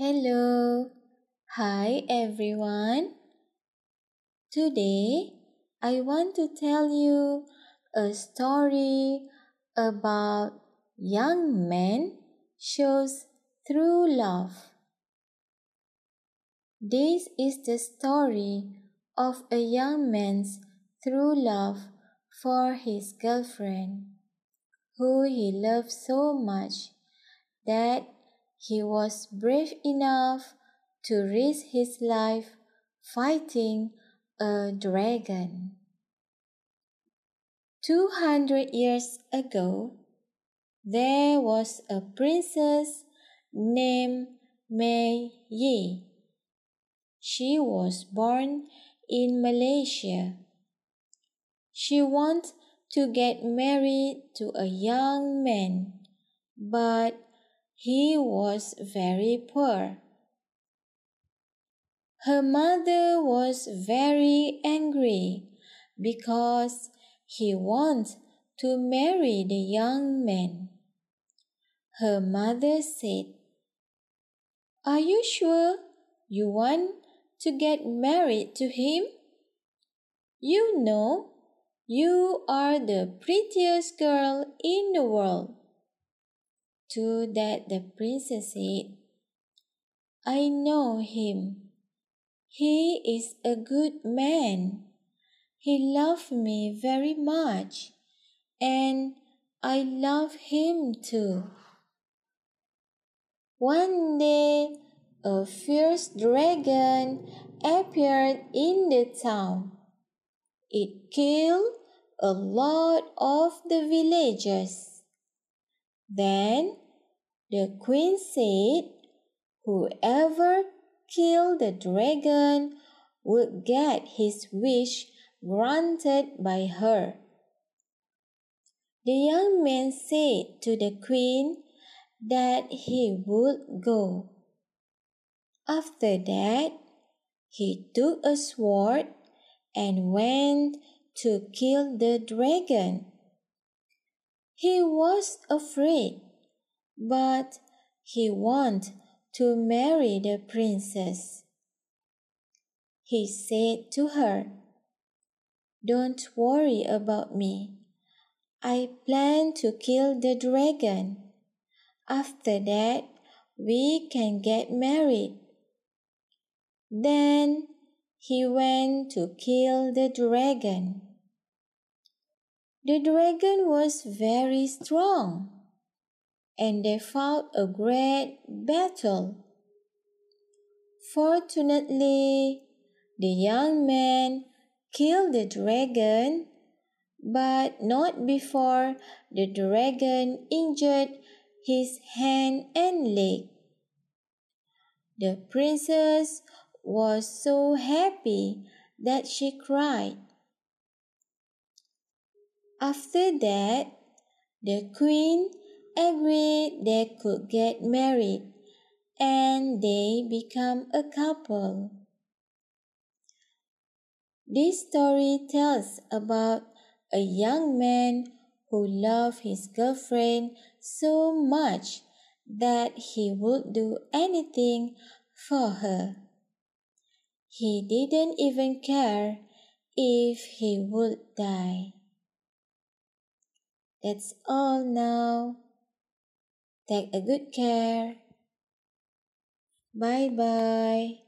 Hello. Hi everyone. Today I want to tell you a story about young men shows through love. This is the story of a young man's true love for his girlfriend, who he loved so much that he was brave enough to risk his life fighting a dragon. Two hundred years ago, there was a princess named Mei Yi. She was born in Malaysia. She wanted to get married to a young man, but he was very poor. Her mother was very angry because he wanted to marry the young man. Her mother said, Are you sure you want to get married to him? You know, you are the prettiest girl in the world. To that the princess said, I know him. He is a good man. He loved me very much, and I love him too. One day, a fierce dragon appeared in the town. It killed a lot of the villagers. Then the queen said, Whoever killed the dragon would get his wish granted by her. The young man said to the queen that he would go. After that, he took a sword and went to kill the dragon. He was afraid, but he wanted to marry the princess. He said to her, Don't worry about me. I plan to kill the dragon. After that, we can get married. Then he went to kill the dragon. The dragon was very strong, and they fought a great battle. Fortunately, the young man killed the dragon, but not before the dragon injured his hand and leg. The princess was so happy that she cried. After that, the queen agreed they could get married and they become a couple. This story tells about a young man who loved his girlfriend so much that he would do anything for her. He didn't even care if he would die. That's all now. Take a good care. Bye bye.